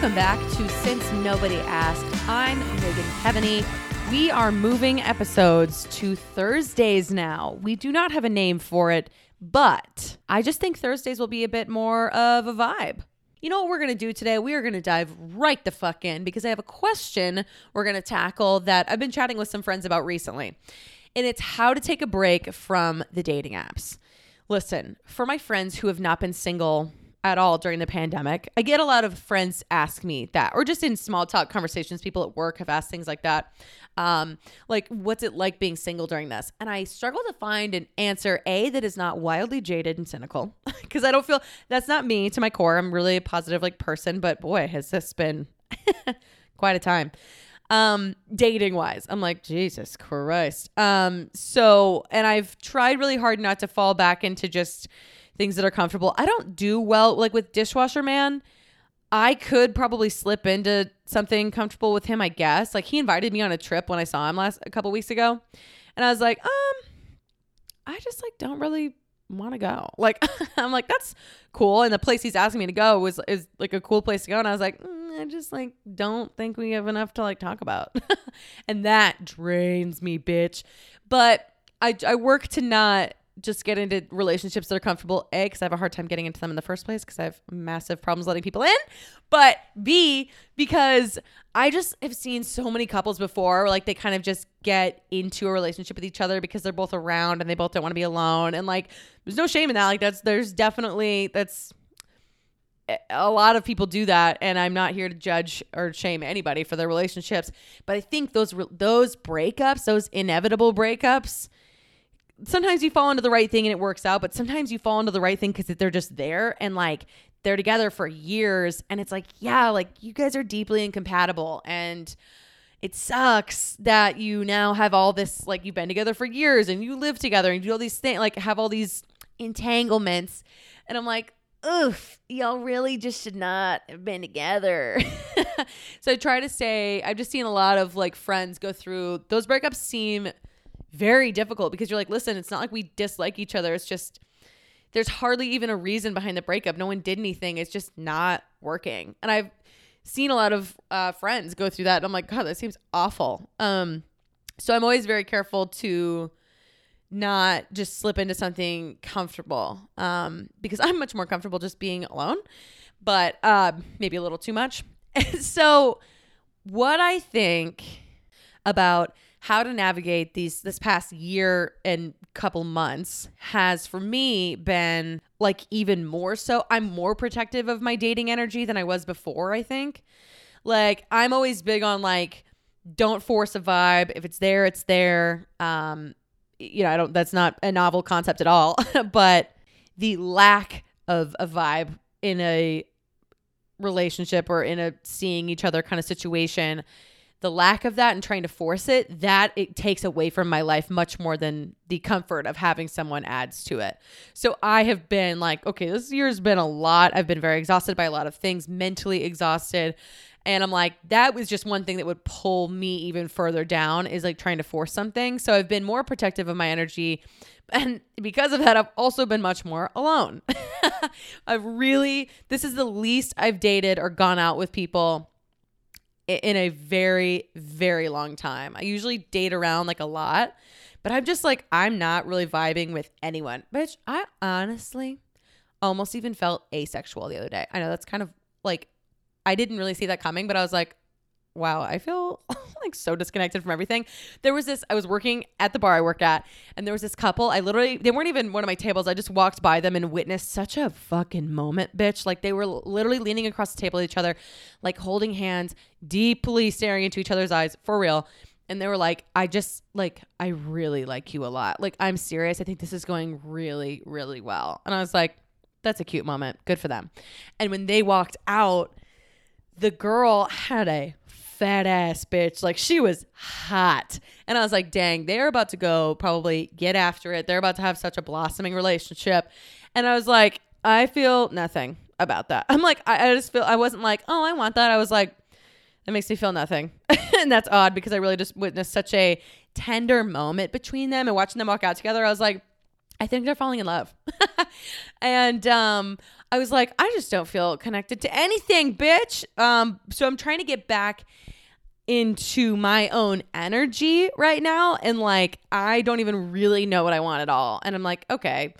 Welcome back to Since Nobody Asked. I'm Megan Kevany. We are moving episodes to Thursdays now. We do not have a name for it, but I just think Thursdays will be a bit more of a vibe. You know what we're going to do today? We are going to dive right the fuck in because I have a question we're going to tackle that I've been chatting with some friends about recently. And it's how to take a break from the dating apps. Listen, for my friends who have not been single at all during the pandemic. I get a lot of friends ask me that, or just in small talk conversations, people at work have asked things like that. Um, like, what's it like being single during this? And I struggle to find an answer, A, that is not wildly jaded and cynical, because I don't feel that's not me to my core. I'm really a positive, like, person, but boy, has this been quite a time um dating wise i'm like jesus christ um so and i've tried really hard not to fall back into just things that are comfortable. I don't do well like with dishwasher man. I could probably slip into something comfortable with him i guess. Like he invited me on a trip when i saw him last a couple weeks ago. And i was like um i just like don't really want to go. Like i'm like that's cool. And the place he's asking me to go was is like a cool place to go. And i was like mm, I just like don't think we have enough to like talk about. and that drains me, bitch. But I I work to not just get into relationships that are comfortable. A, because I have a hard time getting into them in the first place because I have massive problems letting people in. But B, because I just have seen so many couples before, like they kind of just get into a relationship with each other because they're both around and they both don't want to be alone. And like, there's no shame in that. Like, that's, there's definitely, that's, a lot of people do that and i'm not here to judge or shame anybody for their relationships but i think those those breakups those inevitable breakups sometimes you fall into the right thing and it works out but sometimes you fall into the right thing because they're just there and like they're together for years and it's like yeah like you guys are deeply incompatible and it sucks that you now have all this like you've been together for years and you live together and you do all these things like have all these entanglements and i'm like oof, y'all really just should not have been together. so I try to stay, I've just seen a lot of like friends go through those breakups seem very difficult because you're like, listen, it's not like we dislike each other. It's just there's hardly even a reason behind the breakup. No one did anything. It's just not working. And I've seen a lot of uh, friends go through that. And I'm like, God, that seems awful. Um, so I'm always very careful to not just slip into something comfortable um, because I'm much more comfortable just being alone, but uh, maybe a little too much. so, what I think about how to navigate these this past year and couple months has for me been like even more so. I'm more protective of my dating energy than I was before I think. Like I'm always big on like don't force a vibe. If it's there it's there. Um you know, I don't, that's not a novel concept at all, but the lack of a vibe in a relationship or in a seeing each other kind of situation, the lack of that and trying to force it, that it takes away from my life much more than the comfort of having someone adds to it. So I have been like, okay, this year's been a lot. I've been very exhausted by a lot of things, mentally exhausted. And I'm like, that was just one thing that would pull me even further down is like trying to force something. So I've been more protective of my energy. And because of that, I've also been much more alone. I've really, this is the least I've dated or gone out with people in a very, very long time. I usually date around like a lot, but I'm just like, I'm not really vibing with anyone. Which I honestly almost even felt asexual the other day. I know that's kind of like I didn't really see that coming, but I was like, wow, I feel like so disconnected from everything. There was this, I was working at the bar I work at, and there was this couple. I literally, they weren't even one of my tables. I just walked by them and witnessed such a fucking moment, bitch. Like they were literally leaning across the table at each other, like holding hands, deeply staring into each other's eyes for real. And they were like, I just, like, I really like you a lot. Like, I'm serious. I think this is going really, really well. And I was like, that's a cute moment. Good for them. And when they walked out, the girl had a fat ass bitch. Like she was hot. And I was like, dang, they're about to go probably get after it. They're about to have such a blossoming relationship. And I was like, I feel nothing about that. I'm like, I, I just feel, I wasn't like, oh, I want that. I was like, that makes me feel nothing. and that's odd because I really just witnessed such a tender moment between them and watching them walk out together. I was like, I think they're falling in love. and um, I was like, I just don't feel connected to anything, bitch. Um, so I'm trying to get back into my own energy right now. And like, I don't even really know what I want at all. And I'm like, okay.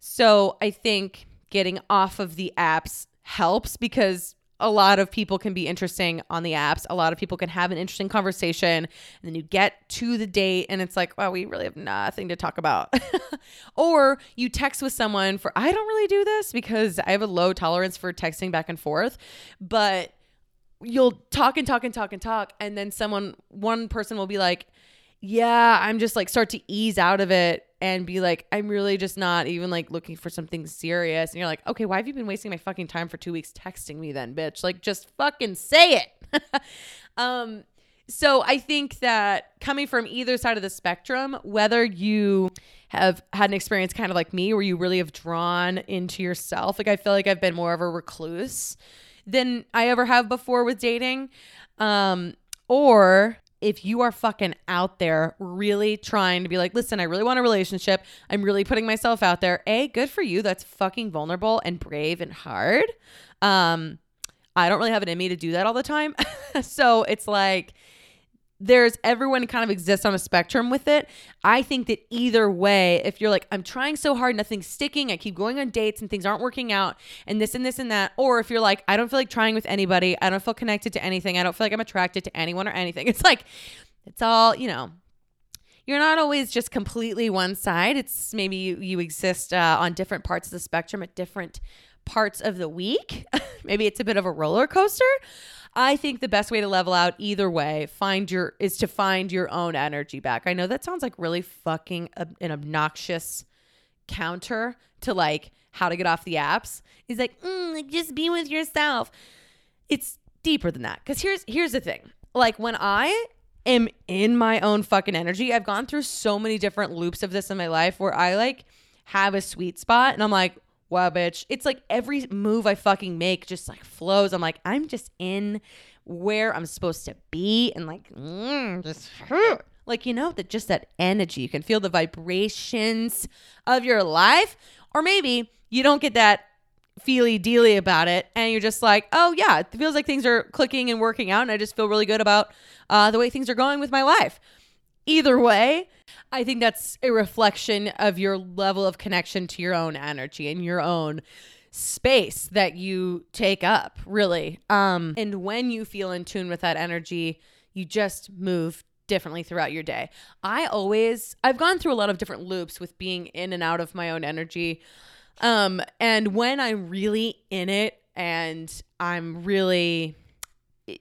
So I think getting off of the apps helps because a lot of people can be interesting on the apps. A lot of people can have an interesting conversation. And then you get to the date and it's like, wow, we really have nothing to talk about. or you text with someone for, I don't really do this because I have a low tolerance for texting back and forth. But you'll talk and talk and talk and talk. And then someone, one person will be like, yeah, I'm just like start to ease out of it and be like, I'm really just not even like looking for something serious. And you're like, okay, why have you been wasting my fucking time for two weeks texting me then, bitch? Like, just fucking say it. um, so I think that coming from either side of the spectrum, whether you have had an experience kind of like me where you really have drawn into yourself, like I feel like I've been more of a recluse than I ever have before with dating. Um, or if you are fucking out there really trying to be like, listen, I really want a relationship. I'm really putting myself out there. A, good for you. That's fucking vulnerable and brave and hard. Um, I don't really have it in me to do that all the time. so it's like, there's everyone kind of exists on a spectrum with it. I think that either way, if you're like, I'm trying so hard, nothing's sticking, I keep going on dates and things aren't working out, and this and this and that, or if you're like, I don't feel like trying with anybody, I don't feel connected to anything, I don't feel like I'm attracted to anyone or anything. It's like, it's all, you know, you're not always just completely one side. It's maybe you, you exist uh, on different parts of the spectrum at different parts of the week. maybe it's a bit of a roller coaster. I think the best way to level out either way, find your is to find your own energy back. I know that sounds like really fucking ob- an obnoxious counter to like how to get off the apps. Is like, mm, like just be with yourself. It's deeper than that. Cuz here's here's the thing. Like when I am in my own fucking energy, I've gone through so many different loops of this in my life where I like have a sweet spot and I'm like, wow, bitch. It's like every move I fucking make just like flows. I'm like, I'm just in where I'm supposed to be and like, mm, just like, you know, that just that energy. You can feel the vibrations of your life. Or maybe you don't get that feely dealy about it and you're just like, oh, yeah, it feels like things are clicking and working out. And I just feel really good about uh, the way things are going with my life. Either way, I think that's a reflection of your level of connection to your own energy and your own space that you take up, really. Um, and when you feel in tune with that energy, you just move differently throughout your day. I always I've gone through a lot of different loops with being in and out of my own energy. Um, and when I'm really in it and I'm really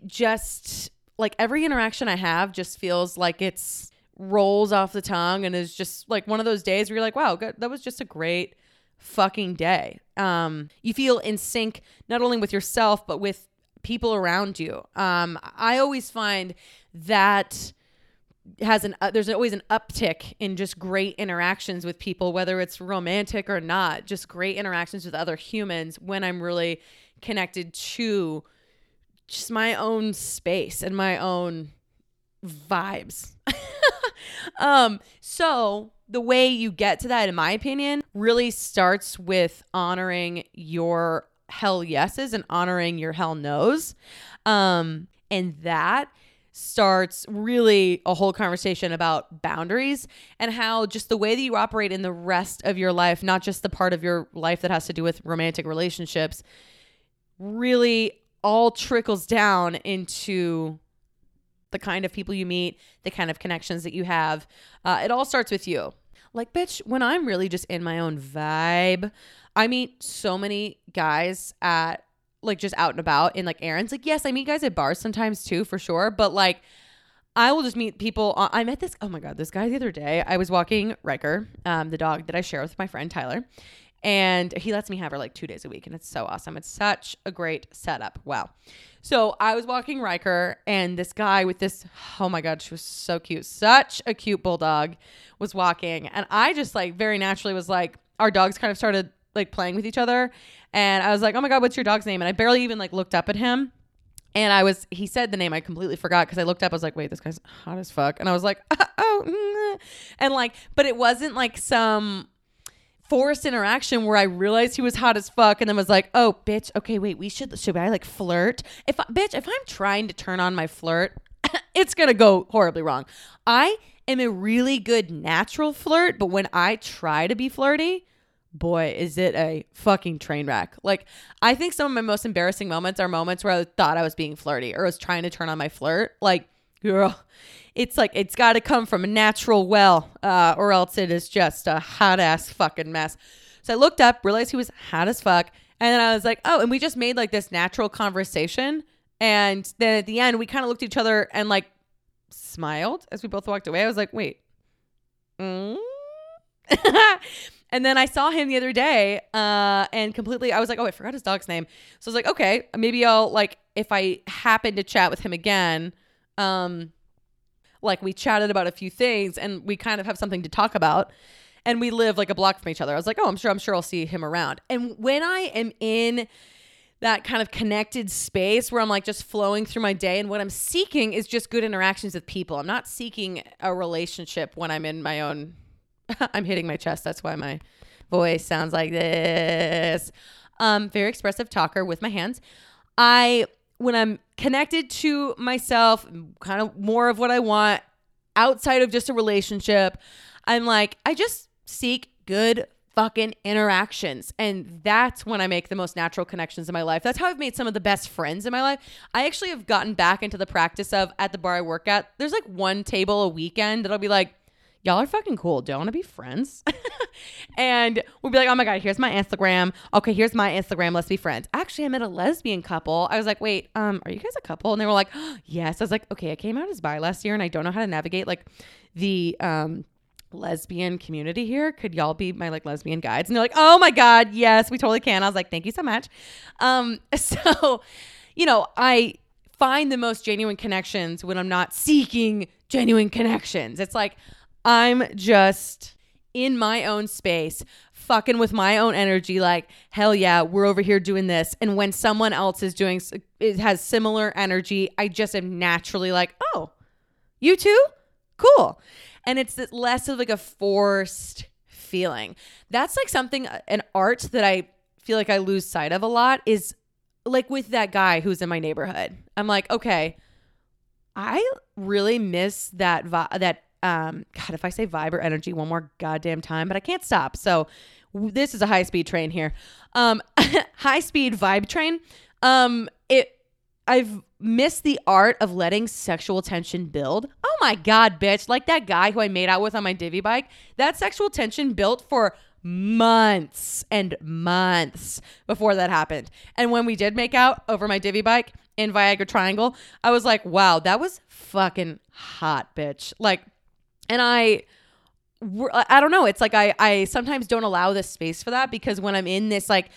just like every interaction I have just feels like it's rolls off the tongue and is just like one of those days where you're like, wow, that was just a great fucking day. Um, you feel in sync not only with yourself but with people around you. Um, I always find that has an uh, there's always an uptick in just great interactions with people whether it's romantic or not just great interactions with other humans when i'm really connected to just my own space and my own vibes um, so the way you get to that, in my opinion, really starts with honoring your hell yeses and honoring your hell nos. Um, and that starts really a whole conversation about boundaries and how just the way that you operate in the rest of your life, not just the part of your life that has to do with romantic relationships, really all trickles down into the kind of people you meet, the kind of connections that you have. Uh, it all starts with you. Like, bitch, when I'm really just in my own vibe, I meet so many guys at like just out and about in like errands. Like, yes, I meet guys at bars sometimes too, for sure. But like, I will just meet people. I met this. Oh my god, this guy the other day. I was walking Riker, um, the dog that I share with my friend Tyler, and he lets me have her like two days a week, and it's so awesome. It's such a great setup. Wow. So I was walking Riker, and this guy with this, oh my God, she was so cute. Such a cute bulldog was walking. And I just like very naturally was like, our dogs kind of started like playing with each other. And I was like, oh my God, what's your dog's name? And I barely even like looked up at him. And I was, he said the name, I completely forgot because I looked up, I was like, wait, this guy's hot as fuck. And I was like, oh, mm-hmm. and like, but it wasn't like some forced interaction where I realized he was hot as fuck and then was like, "Oh, bitch, okay, wait, we should should I like flirt? If I, bitch, if I'm trying to turn on my flirt, it's to go horribly wrong. I am a really good natural flirt, but when I try to be flirty, boy, is it a fucking train wreck. Like, I think some of my most embarrassing moments are moments where I thought I was being flirty or was trying to turn on my flirt. Like, girl, it's like it's got to come from a natural well, uh, or else it is just a hot ass fucking mess. So I looked up, realized he was hot as fuck, and then I was like, oh, and we just made like this natural conversation. And then at the end, we kind of looked at each other and like smiled as we both walked away. I was like, wait. Mm? and then I saw him the other day uh, and completely, I was like, oh, I forgot his dog's name. So I was like, okay, maybe I'll, like, if I happen to chat with him again, um, like we chatted about a few things and we kind of have something to talk about and we live like a block from each other. I was like, oh, I'm sure, I'm sure I'll see him around. And when I am in that kind of connected space where I'm like just flowing through my day, and what I'm seeking is just good interactions with people. I'm not seeking a relationship when I'm in my own. I'm hitting my chest. That's why my voice sounds like this. Um, very expressive talker with my hands. I when I'm connected to myself, kind of more of what I want outside of just a relationship, I'm like, I just seek good fucking interactions. And that's when I make the most natural connections in my life. That's how I've made some of the best friends in my life. I actually have gotten back into the practice of at the bar I work at, there's like one table a weekend that'll be like, y'all are fucking cool. Do you want to be friends? and we'll be like, oh my God, here's my Instagram. Okay, here's my Instagram. Let's be friends. Actually, I met a lesbian couple. I was like, wait, um, are you guys a couple? And they were like, oh, yes. I was like, okay, I came out as bi last year and I don't know how to navigate like the um lesbian community here. Could y'all be my like lesbian guides? And they're like, oh my God, yes, we totally can. I was like, thank you so much. Um, so, you know, I find the most genuine connections when I'm not seeking genuine connections. It's like I'm just in my own space, fucking with my own energy like hell yeah we're over here doing this and when someone else is doing it has similar energy i just am naturally like oh you too cool and it's less of like a forced feeling. That's like something uh, an art that I feel like I lose sight of a lot is like with that guy who's in my neighborhood. I'm like, okay, I really miss that that um god if I say vibe or energy one more goddamn time, but I can't stop. So this is a high speed train here. Um high speed vibe train. Um it I've missed the art of letting sexual tension build. Oh my god, bitch! Like that guy who I made out with on my divvy bike. That sexual tension built for months and months before that happened. And when we did make out over my divvy bike in Viagra Triangle, I was like, "Wow, that was fucking hot, bitch!" Like, and I. I don't know. It's like I, I sometimes don't allow this space for that because when I'm in this like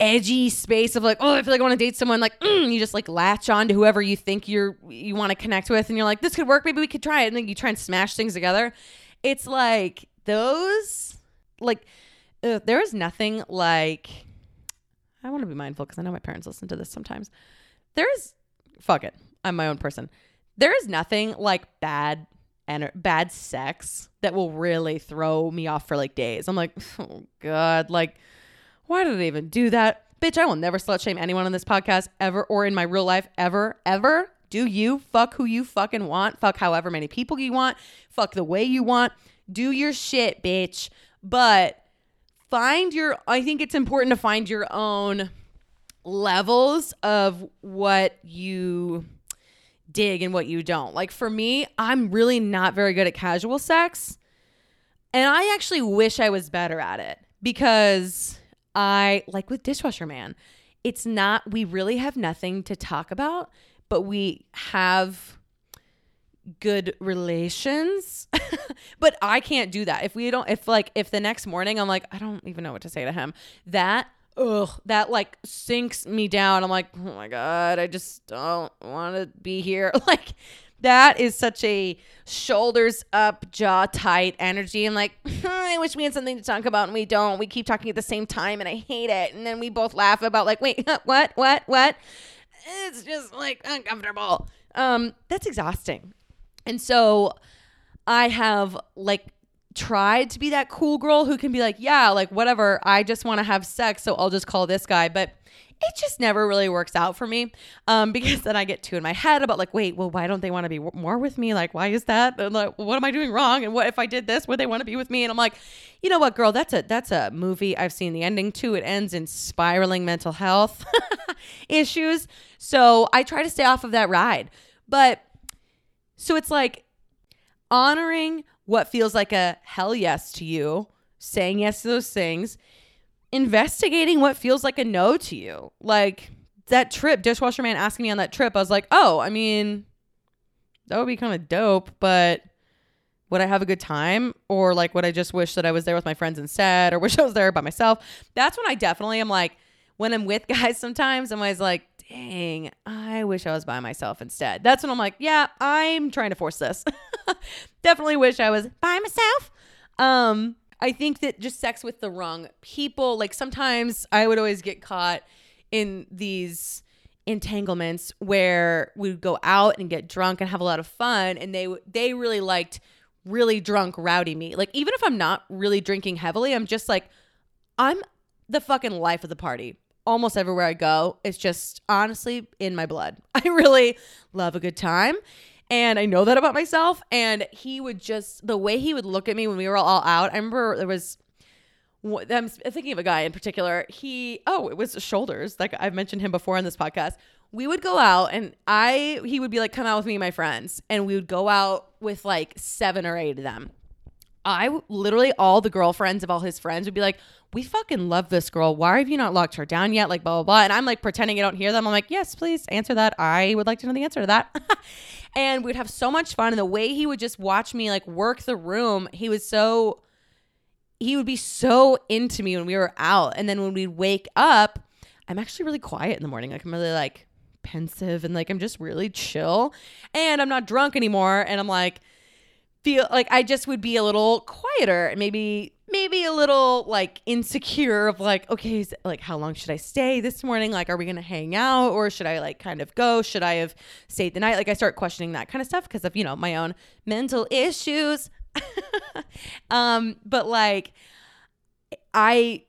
edgy space of like, oh, I feel like I want to date someone. Like, mm, you just like latch on to whoever you think you're you want to connect with, and you're like, this could work. Maybe we could try it. And then you try and smash things together. It's like those, like, uh, there is nothing like. I want to be mindful because I know my parents listen to this sometimes. There's, fuck it, I'm my own person. There is nothing like bad and bad sex that will really throw me off for like days. I'm like, oh god, like why did I even do that? Bitch, I will never slut shame anyone on this podcast ever or in my real life ever, ever. Do you fuck who you fucking want? Fuck however many people you want. Fuck the way you want. Do your shit, bitch. But find your, I think it's important to find your own levels of what you dig and what you don't. Like for me, I'm really not very good at casual sex. And I actually wish I was better at it because I like with Dishwasher Man, it's not, we really have nothing to talk about, but we have good relations. but I can't do that. If we don't, if like, if the next morning I'm like, I don't even know what to say to him, that, ugh, that like sinks me down. I'm like, oh my God, I just don't want to be here. Like, that is such a shoulders up, jaw tight energy. And like, I wish we had something to talk about and we don't. We keep talking at the same time and I hate it. And then we both laugh about like, wait, what, what, what? It's just like uncomfortable. Um, that's exhausting. And so I have like tried to be that cool girl who can be like, yeah, like whatever, I just want to have sex, so I'll just call this guy. But it just never really works out for me um, because then I get too in my head about like, wait, well, why don't they want to be w- more with me? Like, why is that? And like, what am I doing wrong? And what if I did this? Would they want to be with me? And I'm like, you know what, girl? That's a that's a movie I've seen the ending to. It ends in spiraling mental health issues. So I try to stay off of that ride. But so it's like honoring what feels like a hell yes to you, saying yes to those things, investigating what feels like a no to you. Like that trip, dishwasher man asking me on that trip, I was like, oh, I mean, that would be kind of dope, but would I have a good time? Or like, would I just wish that I was there with my friends instead, or wish I was there by myself? That's when I definitely am like, when I'm with guys sometimes, I'm always like, dang, I wish I was by myself instead. That's when I'm like, yeah, I'm trying to force this. Definitely wish I was by myself. Um, I think that just sex with the wrong people, like sometimes I would always get caught in these entanglements where we'd go out and get drunk and have a lot of fun and they they really liked really drunk rowdy me. Like even if I'm not really drinking heavily, I'm just like I'm the fucking life of the party almost everywhere I go. It's just honestly in my blood. I really love a good time. And I know that about myself. And he would just, the way he would look at me when we were all out, I remember there was, I'm thinking of a guy in particular. He, oh, it was shoulders. Like I've mentioned him before on this podcast. We would go out and I, he would be like, come out with me and my friends. And we would go out with like seven or eight of them. I literally, all the girlfriends of all his friends would be like, we fucking love this girl. Why have you not locked her down yet? Like, blah, blah, blah. And I'm like pretending I don't hear them. I'm like, yes, please answer that. I would like to know the answer to that. and we'd have so much fun. And the way he would just watch me like work the room, he was so, he would be so into me when we were out. And then when we'd wake up, I'm actually really quiet in the morning. Like, I'm really like pensive and like I'm just really chill. And I'm not drunk anymore. And I'm like, feel like I just would be a little quieter and maybe maybe a little like insecure of like okay is, like how long should i stay this morning? Like are we gonna hang out or should i like kind of go? Should i have stayed the night? Like i start questioning that kind of stuff because of you know my own mental issues. Um but like i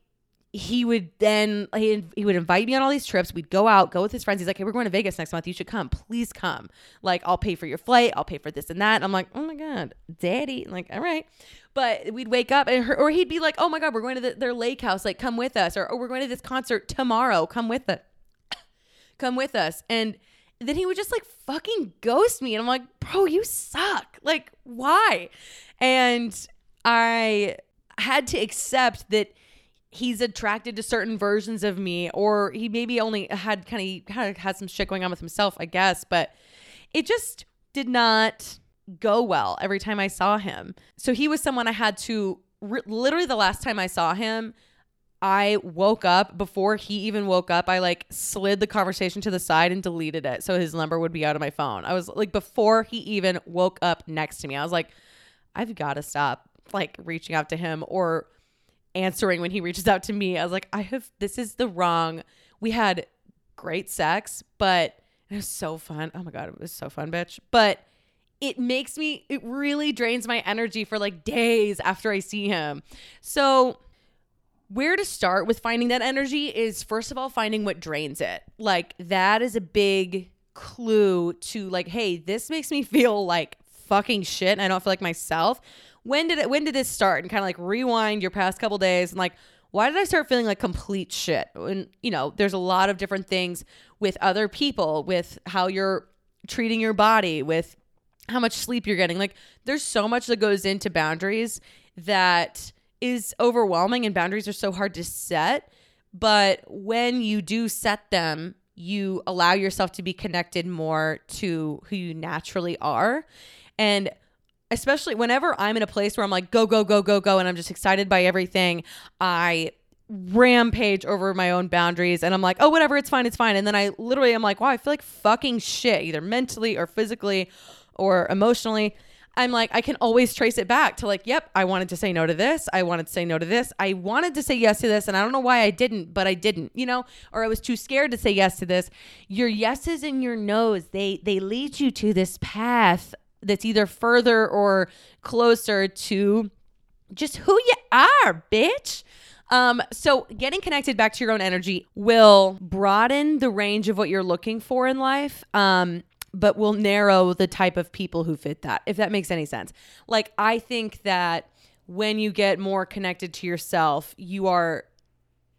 he would then he, he would invite me on all these trips. We'd go out go with his friends. He's like hey we're going to vegas next month. You should come. Please come. Like i'll pay for your flight. I'll pay for this and that. And i'm like oh my god daddy. Like all right. But we'd wake up and her, or he'd be like oh my god we're going to the, their lake house. Like come with us. Or, or we're going to this concert tomorrow. Come with us. Come with us. And then he would just like fucking ghost me. And i'm like bro you suck. Like why? And i had to accept that he's attracted to certain versions of me or he maybe only had kind of kind of had some shit going on with himself i guess but it just did not go well every time i saw him. So he was someone i had to literally the last time i saw him i woke up before he even woke up i like slid the conversation to the side and deleted it so his number would be out of my phone. I was like before he even woke up next to me i was like i've got to stop like reaching out to him or answering when he reaches out to me. I was like, I have, this is the wrong. We had great sex, but it was so fun. Oh my God, it was so fun, bitch. But it makes me, it really drains my energy for like days after I see him. So, where to start with finding that energy is first of all, finding what drains it. Like, that is a big clue to like, hey, this makes me feel like fucking shit and I don't feel like myself when did it when did this start and kind of like rewind your past couple days and like why did I start feeling like complete shit? And you know, there's a lot of different things with other people, with how you're treating your body, with how much sleep you're getting. Like there's so much that goes into boundaries that is overwhelming and boundaries are so hard to set. But when you do set them, you allow yourself to be connected more to who you naturally are. And especially whenever I'm in a place where I'm like, go, go, go, go, go, and I'm just excited by everything, I rampage over my own boundaries and I'm like, oh, whatever, it's fine, it's fine. And then I literally am like, wow, I feel like fucking shit, either mentally or physically or emotionally. I'm like, I can always trace it back to like, yep, I wanted to say no to this. I wanted to say no to this. I wanted to say yes to this. And I don't know why I didn't, but I didn't, you know, or I was too scared to say yes to this. Your yeses and your nos, they they lead you to this path that's either further or closer to just who you are, bitch. Um, so getting connected back to your own energy will broaden the range of what you're looking for in life. Um, but will narrow the type of people who fit that, if that makes any sense. Like, I think that when you get more connected to yourself, you are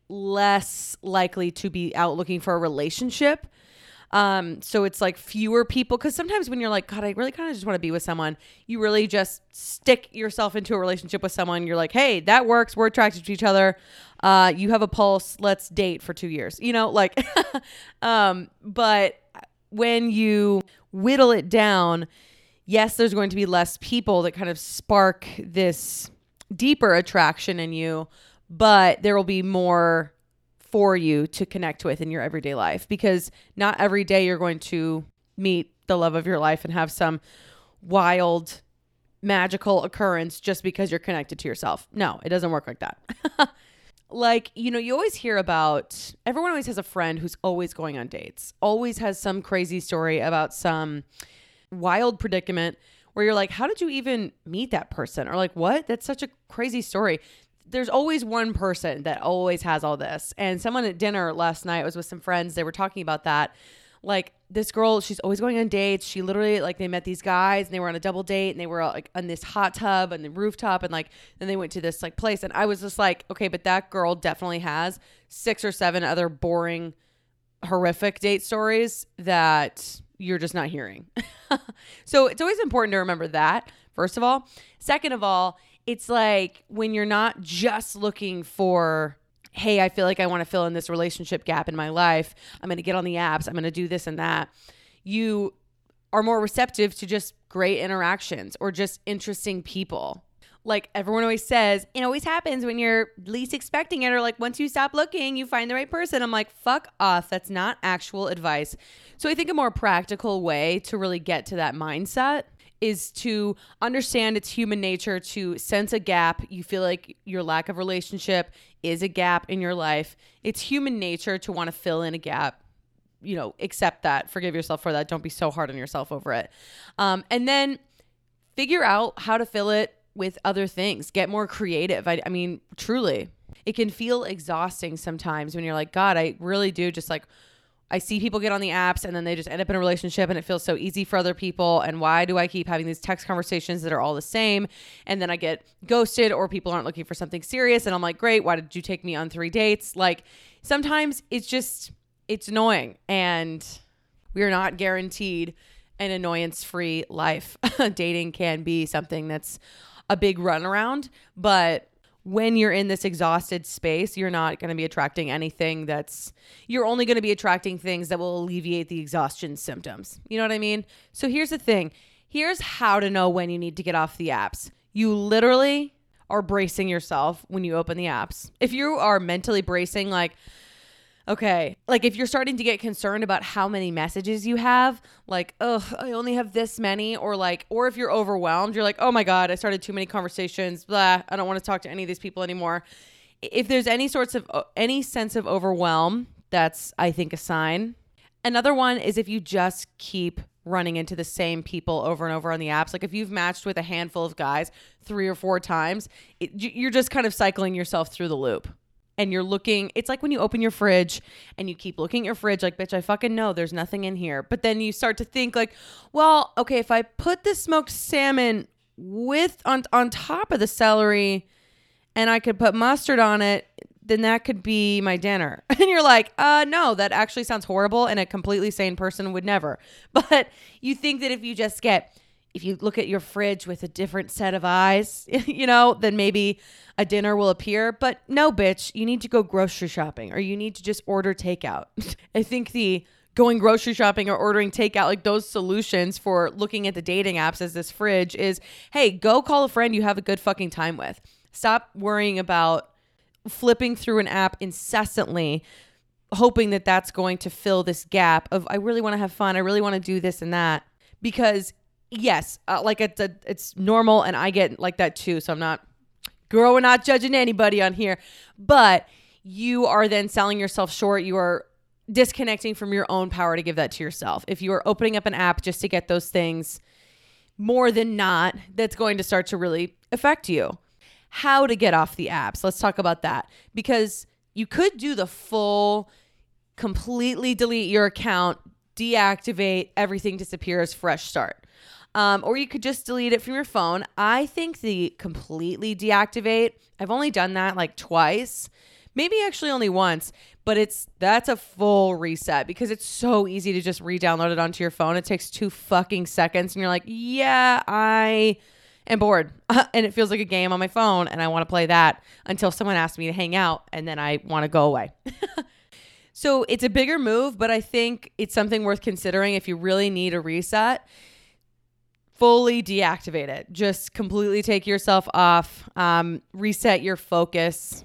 less likely to be out looking for a relationship. Um, so it's like fewer people because sometimes when you're like, God, I really kind of just want to be with someone, you really just stick yourself into a relationship with someone. You're like, hey, that works. We're attracted to each other. Uh, you have a pulse. Let's date for two years. You know, like, um, but when you whittle it down, yes, there's going to be less people that kind of spark this deeper attraction in you, but there will be more for you to connect with in your everyday life because not every day you're going to meet the love of your life and have some wild magical occurrence just because you're connected to yourself. No, it doesn't work like that. like, you know, you always hear about everyone always has a friend who's always going on dates, always has some crazy story about some wild predicament where you're like, how did you even meet that person? Or like, what? That's such a crazy story there's always one person that always has all this. And someone at dinner last night was with some friends. They were talking about that. Like this girl, she's always going on dates. She literally like they met these guys and they were on a double date and they were like on this hot tub and the rooftop and like then they went to this like place and I was just like, okay, but that girl definitely has six or seven other boring, horrific date stories that you're just not hearing. so it's always important to remember that, first of all. Second of all, it's like when you're not just looking for hey, I feel like I want to fill in this relationship gap in my life. I'm going to get on the apps. I'm going to do this and that. You are more receptive to just great interactions or just interesting people. Like everyone always says, it always happens when you're least expecting it, or like once you stop looking, you find the right person. I'm like, fuck off. That's not actual advice. So I think a more practical way to really get to that mindset is to understand it's human nature to sense a gap. You feel like your lack of relationship is a gap in your life. It's human nature to want to fill in a gap. You know, accept that, forgive yourself for that. Don't be so hard on yourself over it. Um, and then figure out how to fill it with other things. Get more creative. I, I mean, truly, it can feel exhausting sometimes when you're like, God, I really do just like I see people get on the apps and then they just end up in a relationship and it feels so easy for other people. And why do I keep having these text conversations that are all the same? And then I get ghosted or people aren't looking for something serious. And I'm like, great, why did you take me on three dates? Like sometimes it's just, it's annoying. And we are not guaranteed an annoyance free life. Dating can be something that's a big runaround, but when you're in this exhausted space, you're not going to be attracting anything that's, you're only going to be attracting things that will alleviate the exhaustion symptoms. You know what I mean? So here's the thing here's how to know when you need to get off the apps. You literally are bracing yourself when you open the apps. If you are mentally bracing, like, Okay. Like if you're starting to get concerned about how many messages you have, like, oh, I only have this many, or like, or if you're overwhelmed, you're like, oh my God, I started too many conversations, blah, I don't want to talk to any of these people anymore. If there's any sorts of uh, any sense of overwhelm, that's I think a sign. Another one is if you just keep running into the same people over and over on the apps. Like if you've matched with a handful of guys three or four times, it, you're just kind of cycling yourself through the loop and you're looking it's like when you open your fridge and you keep looking at your fridge like bitch i fucking know there's nothing in here. But then you start to think like well okay if i put the smoked salmon with on on top of the celery and i could put mustard on it then that could be my dinner. And you're like uh no that actually sounds horrible and a completely sane person would never. But you think that if you just get if you look at your fridge with a different set of eyes, you know, then maybe a dinner will appear. But no, bitch, you need to go grocery shopping or you need to just order takeout. I think the going grocery shopping or ordering takeout, like those solutions for looking at the dating apps as this fridge is hey, go call a friend you have a good fucking time with. Stop worrying about flipping through an app incessantly hoping that that's going to fill this gap of I really want to have fun, I really want to do this and that because yes, uh, like it's a, it's normal, and I get like that too. So I'm not, girl, we're not judging anybody on here, but you are then selling yourself short. You are disconnecting from your own power to give that to yourself. If you are opening up an app just to get those things, more than not, that's going to start to really affect you. how to get off the apps. Let's talk about that because you could do the full completely delete your account, deactivate, everything disappears, fresh start. Um, or you could just delete it from your phone. I think the completely deactivate, I've only done that like twice, maybe actually only once, but it's that's a full reset because it's so easy to just re-download it onto your phone. It takes two fucking seconds, and you're like, yeah, I am bored, and it feels like a game on my phone, and I want to play that until someone asks me to hang out, and then I want to go away. so it's a bigger move, but I think it's something worth considering if you really need a reset fully deactivate it. Just completely take yourself off, um, reset your focus,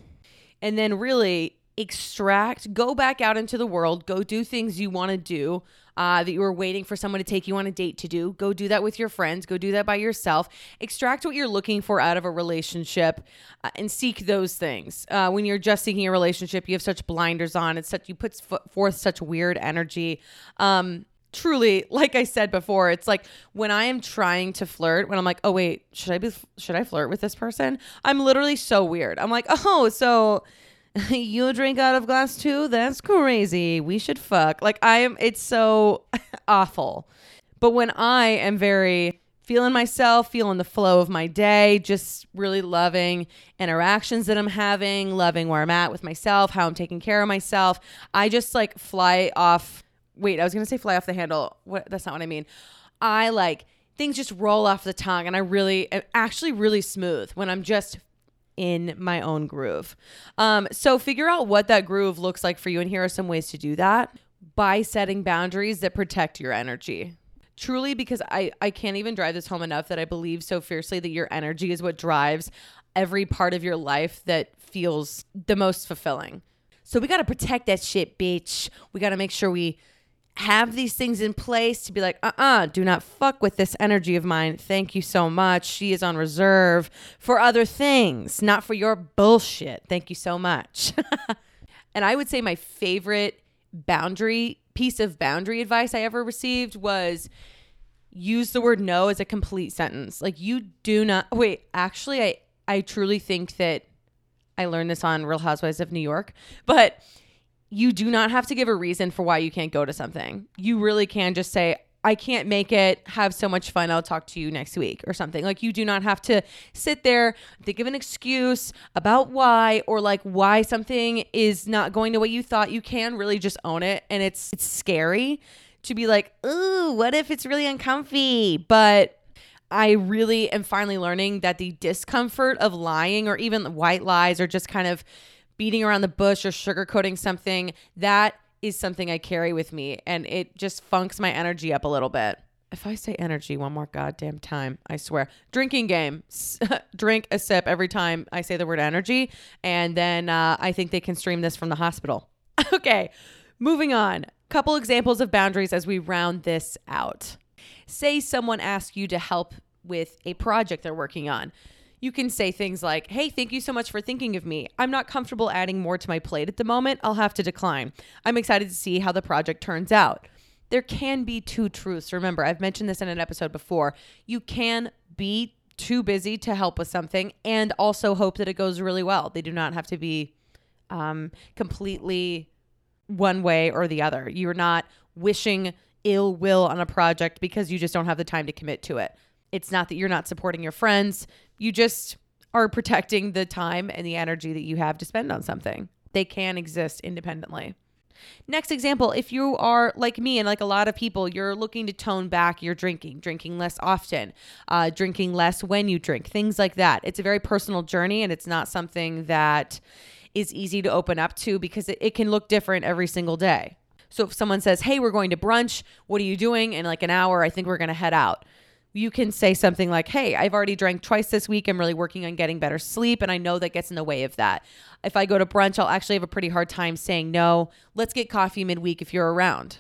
and then really extract, go back out into the world, go do things you want to do. Uh, that you were waiting for someone to take you on a date to do. Go do that with your friends. Go do that by yourself. Extract what you're looking for out of a relationship uh, and seek those things. Uh, when you're just seeking a relationship, you have such blinders on. It's such you put forth such weird energy. Um, truly like i said before it's like when i am trying to flirt when i'm like oh wait should i be should i flirt with this person? I'm literally so weird. I'm like oh so you drink out of glass too? That's crazy. We should fuck. Like i am it's so awful. But when i am very feeling myself feeling the flow of my day just really loving interactions that i'm having loving where i'm at with myself how i'm taking care of myself i just like fly off wait, I was gonna say fly off the handle. What? That's not what I mean. I like things just roll off the tongue, and I really, actually, really smooth when I'm just in my own groove. Um, so figure out what that groove looks like for you, and here are some ways to do that by setting boundaries that protect your energy. Truly, because I I can't even drive this home enough that I believe so fiercely that your energy is what drives every part of your life that feels the most fulfilling. So we got to protect that shit, bitch. We got to make sure we have these things in place to be like, uh uh-uh, uh, do not fuck with this energy of mine. Thank you so much. She is on reserve for other things, not for your bullshit. Thank you so much. and I would say my favorite boundary piece of boundary advice I ever received was use the word no as a complete sentence. Like you do not wait, actually I I truly think that I learned this on Real Housewives of New York, but you do not have to give a reason for why you can't go to something. You really can just say, I can't make it. Have so much fun. I'll talk to you next week or something. Like you do not have to sit there, think of an excuse about why or like why something is not going the way you thought. You can really just own it. And it's it's scary to be like, ooh, what if it's really uncomfy? But I really am finally learning that the discomfort of lying or even white lies or just kind of beating around the bush or sugarcoating something, that is something I carry with me and it just funks my energy up a little bit. If I say energy one more goddamn time, I swear. Drinking game. Drink a sip every time I say the word energy. And then uh, I think they can stream this from the hospital. okay, moving on. Couple examples of boundaries as we round this out. Say someone asks you to help with a project they're working on you can say things like, Hey, thank you so much for thinking of me. I'm not comfortable adding more to my plate at the moment. I'll have to decline. I'm excited to see how the project turns out. There can be two truths. Remember, I've mentioned this in an episode before. You can be too busy to help with something and also hope that it goes really well. They do not have to be um, completely one way or the other. You're not wishing ill will on a project because you just don't have the time to commit to it. It's not that you're not supporting your friends. You just are protecting the time and the energy that you have to spend on something. They can exist independently. Next example, if you are like me and like a lot of people, you're looking to tone back your drinking, drinking less often, uh, drinking less when you drink, things like that. It's a very personal journey and it's not something that is easy to open up to because it, it can look different every single day. So if someone says, Hey, we're going to brunch, what are you doing? In like an hour, I think we're going to head out you can say something like, Hey, I've already drank twice this week. I'm really working on getting better sleep. And I know that gets in the way of that. If I go to brunch, I'll actually have a pretty hard time saying no. Let's get coffee midweek if you're around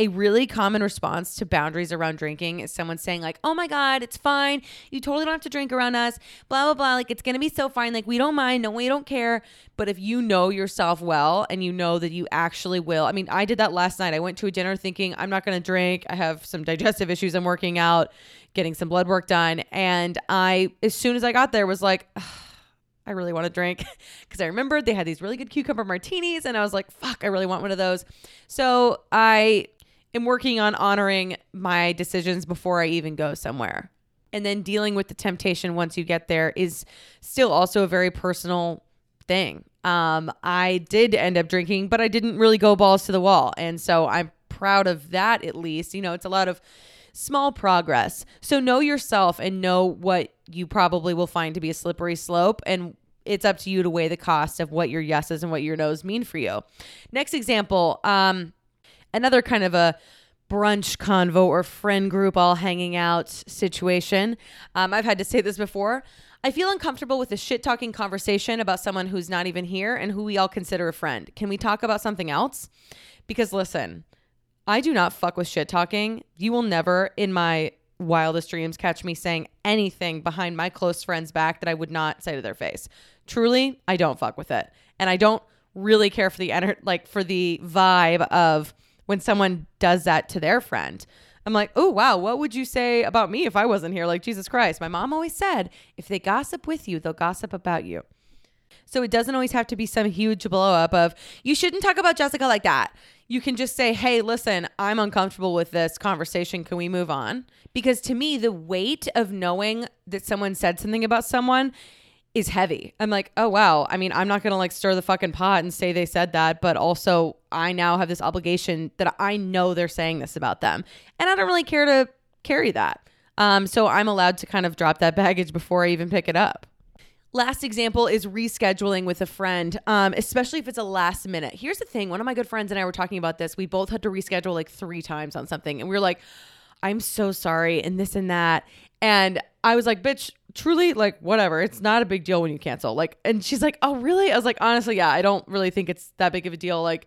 a really common response to boundaries around drinking is someone saying like oh my god it's fine. You totally don't have to drink around us blah blah blah. Like it's gonna be so fine. Like we don't mind. No we don't care. But if you know yourself well and you know that you actually will i mean i did that last night. I went to a dinner thinking i'm not gonna drink. I have some digestive issues. I'm working out getting some blood work done. And i as soon as i got there was like I really want to drink. Because I remembered they had these really good cucumber martinis and I was like, fuck, I really want one of those. So I am working on honoring my decisions before I even go somewhere. And then dealing with the temptation once you get there is still also a very personal thing. Um, I did end up drinking, but I didn't really go balls to the wall. And so I'm proud of that at least. You know, it's a lot of small progress. So know yourself and know what you probably will find to be a slippery slope and it's up to you to weigh the cost of what your yeses and what your nos mean for you. Next example, um another kind of a brunch convo or friend group all hanging out situation. Um, I've had to say this before. I feel uncomfortable with a shit talking conversation about someone who's not even here and who we all consider a friend. Can we talk about something else? Because listen, I do not fuck with shit talking. You will never in my wildest dreams catch me saying anything behind my close friend's back that I would not say to their face. Truly, I don't fuck with it. And I don't really care for the enter- like for the vibe of when someone does that to their friend. I'm like, oh, wow, what would you say about me if I wasn't here? Like, Jesus Christ. My mom always said, if they gossip with you, they'll gossip about you. So it doesn't always have to be some huge blow up of, you shouldn't talk about Jessica like that you can just say, hey, listen, I'm uncomfortable with this conversation. Can we move on? Because to me, the weight of knowing that someone said something about someone is heavy. I'm like, oh, wow. I mean, I'm not to like stir the fucking pot and say they said that, but also I now have this obligation that I know they're saying this about them. And I don't really care to carry that. Um, so I'm allowed to kind of drop that baggage before I even pick it up. Last example is rescheduling with a friend, um, especially if it's a last minute. Here's the thing one of my good friends and I were talking about this. We both had to reschedule like three times on something, and we were like, I'm so sorry, and this and that. And I was like, bitch, truly, like, whatever. It's not a big deal when you cancel. Like, and she's like, oh, really? I was like, honestly, yeah, I don't really think it's that big of a deal. Like,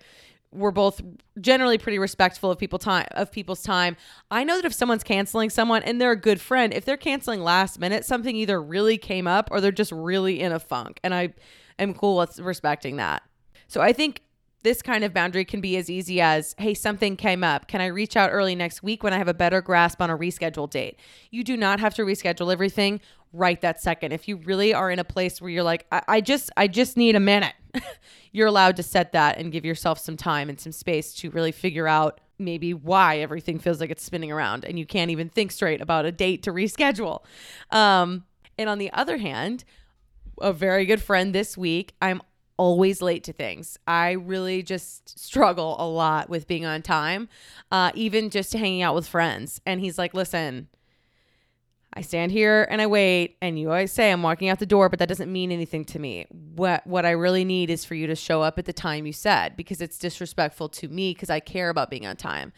we're both generally pretty respectful of people time of people's time. I know that if someone's canceling someone and they're a good friend, if they're canceling last minute, something either really came up or they're just really in a funk. And I am cool with respecting that. So I think this kind of boundary can be as easy as, hey, something came up. Can I reach out early next week when I have a better grasp on a reschedule date? You do not have to reschedule everything right that second. If you really are in a place where you're like, I, I just, I just need a minute, you're allowed to set that and give yourself some time and some space to really figure out maybe why everything feels like it's spinning around and you can't even think straight about a date to reschedule. Um, and on the other hand, a very good friend this week, I'm always late to things. I really just struggle a lot with being on time, uh, even just hanging out with friends. And he's like, listen, I stand here and I wait, and you always say I'm walking out the door, but that doesn't mean anything to me. What what I really need is for you to show up at the time you said because it's disrespectful to me because I care about being on time.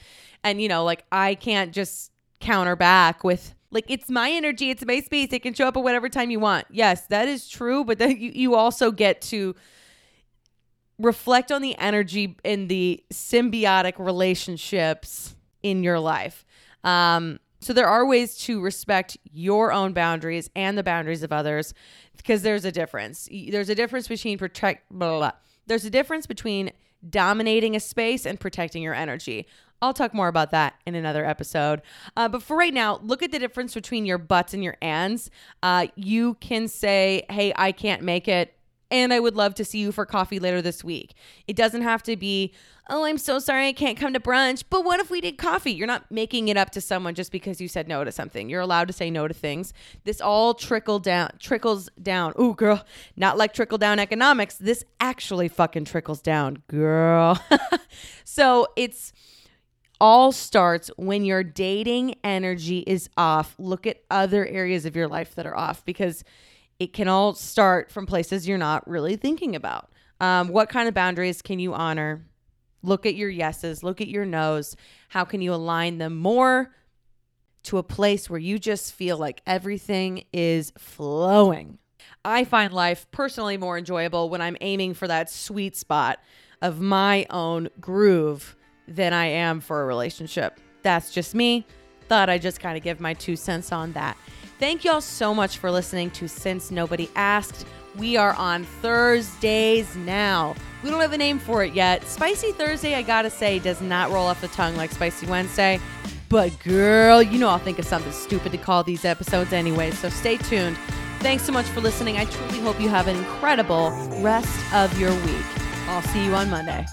And you know, like I can't just counter back with like it's my energy, it's my space. It can show up at whatever time you want. Yes, that is true, but then you, you also get to reflect on the energy in the symbiotic relationships in your life. Um, so there are ways to respect your own boundaries and the boundaries of others because there's a difference. There's a difference between protect blah, blah, blah. There's a difference between dominating a space and protecting your energy. I'll talk more about that in another episode. Uh, but for right now, look at the difference between your buts and your ands. Uh, you can say, hey, I can't make it and I would love to see you for coffee later this week. It doesn't have to be, oh, I'm so sorry I can't come to brunch, but what if we did coffee? You're not making it up to someone just because you said no to something. You're allowed to say no to things. This all trickle down trickles down. Ooh, girl, not like trickle down economics. This actually fucking trickles down, girl. so it's all starts when your dating energy is off. Look at other areas of your life that are off because it can all start from places you're not really thinking about. Um, what kind of boundaries can you honor? Look at your yeses, look at your nos. How can you align them more to a place where you just feel like everything is flowing? I find life personally more enjoyable when I'm aiming for that sweet spot of my own groove than I am for a relationship. That's just me. Thought I'd just kind of give my two cents on that. Thank y'all so much for listening to Since Nobody Asked. We are on Thursdays now. We don't have a name for it yet. Spicy Thursday, I gotta say, does not roll off the tongue like Spicy Wednesday. But girl, you know I'll think of something stupid to call these episodes anyway, so stay tuned. Thanks so much for listening. I truly hope you have an incredible rest of your week. I'll see you on Monday.